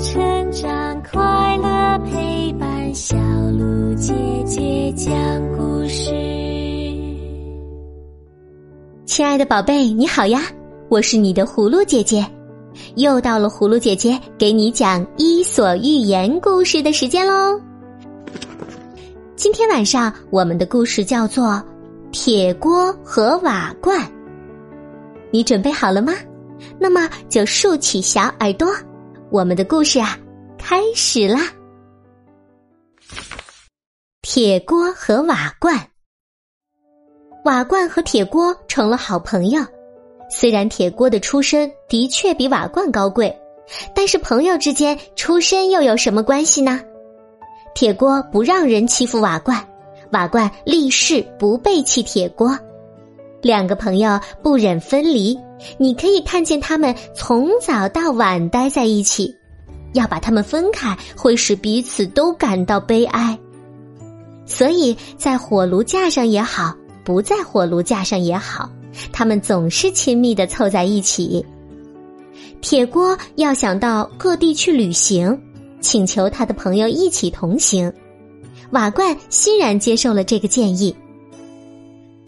成长，快乐陪伴，小鹿姐姐讲故事。亲爱的宝贝，你好呀，我是你的葫芦姐姐，又到了葫芦姐姐给你讲《伊索寓言》故事的时间喽。今天晚上我们的故事叫做《铁锅和瓦罐》，你准备好了吗？那么就竖起小耳朵，我们的故事啊，开始啦！铁锅和瓦罐，瓦罐和铁锅成了好朋友。虽然铁锅的出身的确比瓦罐高贵，但是朋友之间出身又有什么关系呢？铁锅不让人欺负瓦罐，瓦罐立誓不背弃铁锅。两个朋友不忍分离，你可以看见他们从早到晚待在一起。要把他们分开，会使彼此都感到悲哀。所以在火炉架上也好，不在火炉架上也好，他们总是亲密的凑在一起。铁锅要想到各地去旅行，请求他的朋友一起同行。瓦罐欣然接受了这个建议。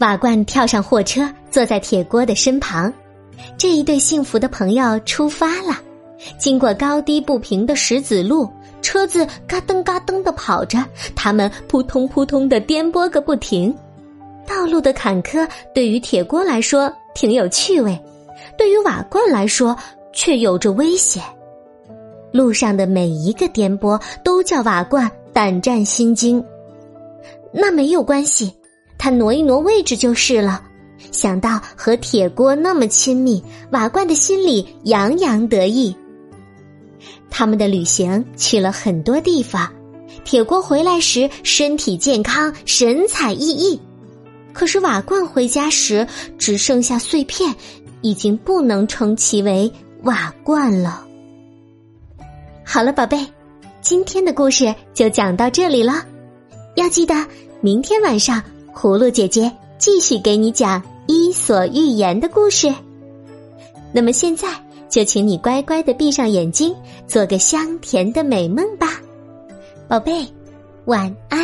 瓦罐跳上货车，坐在铁锅的身旁。这一对幸福的朋友出发了。经过高低不平的石子路，车子嘎噔嘎噔的跑着，他们扑通扑通的颠簸个不停。道路的坎坷对于铁锅来说挺有趣味，对于瓦罐来说却有着危险。路上的每一个颠簸都叫瓦罐胆战心惊。那没有关系。他挪一挪位置就是了。想到和铁锅那么亲密，瓦罐的心里洋洋得意。他们的旅行去了很多地方，铁锅回来时身体健康，神采奕奕。可是瓦罐回家时只剩下碎片，已经不能称其为瓦罐了。好了，宝贝，今天的故事就讲到这里了。要记得明天晚上。葫芦姐姐继续给你讲《伊索寓言》的故事。那么现在就请你乖乖的闭上眼睛，做个香甜的美梦吧，宝贝，晚安。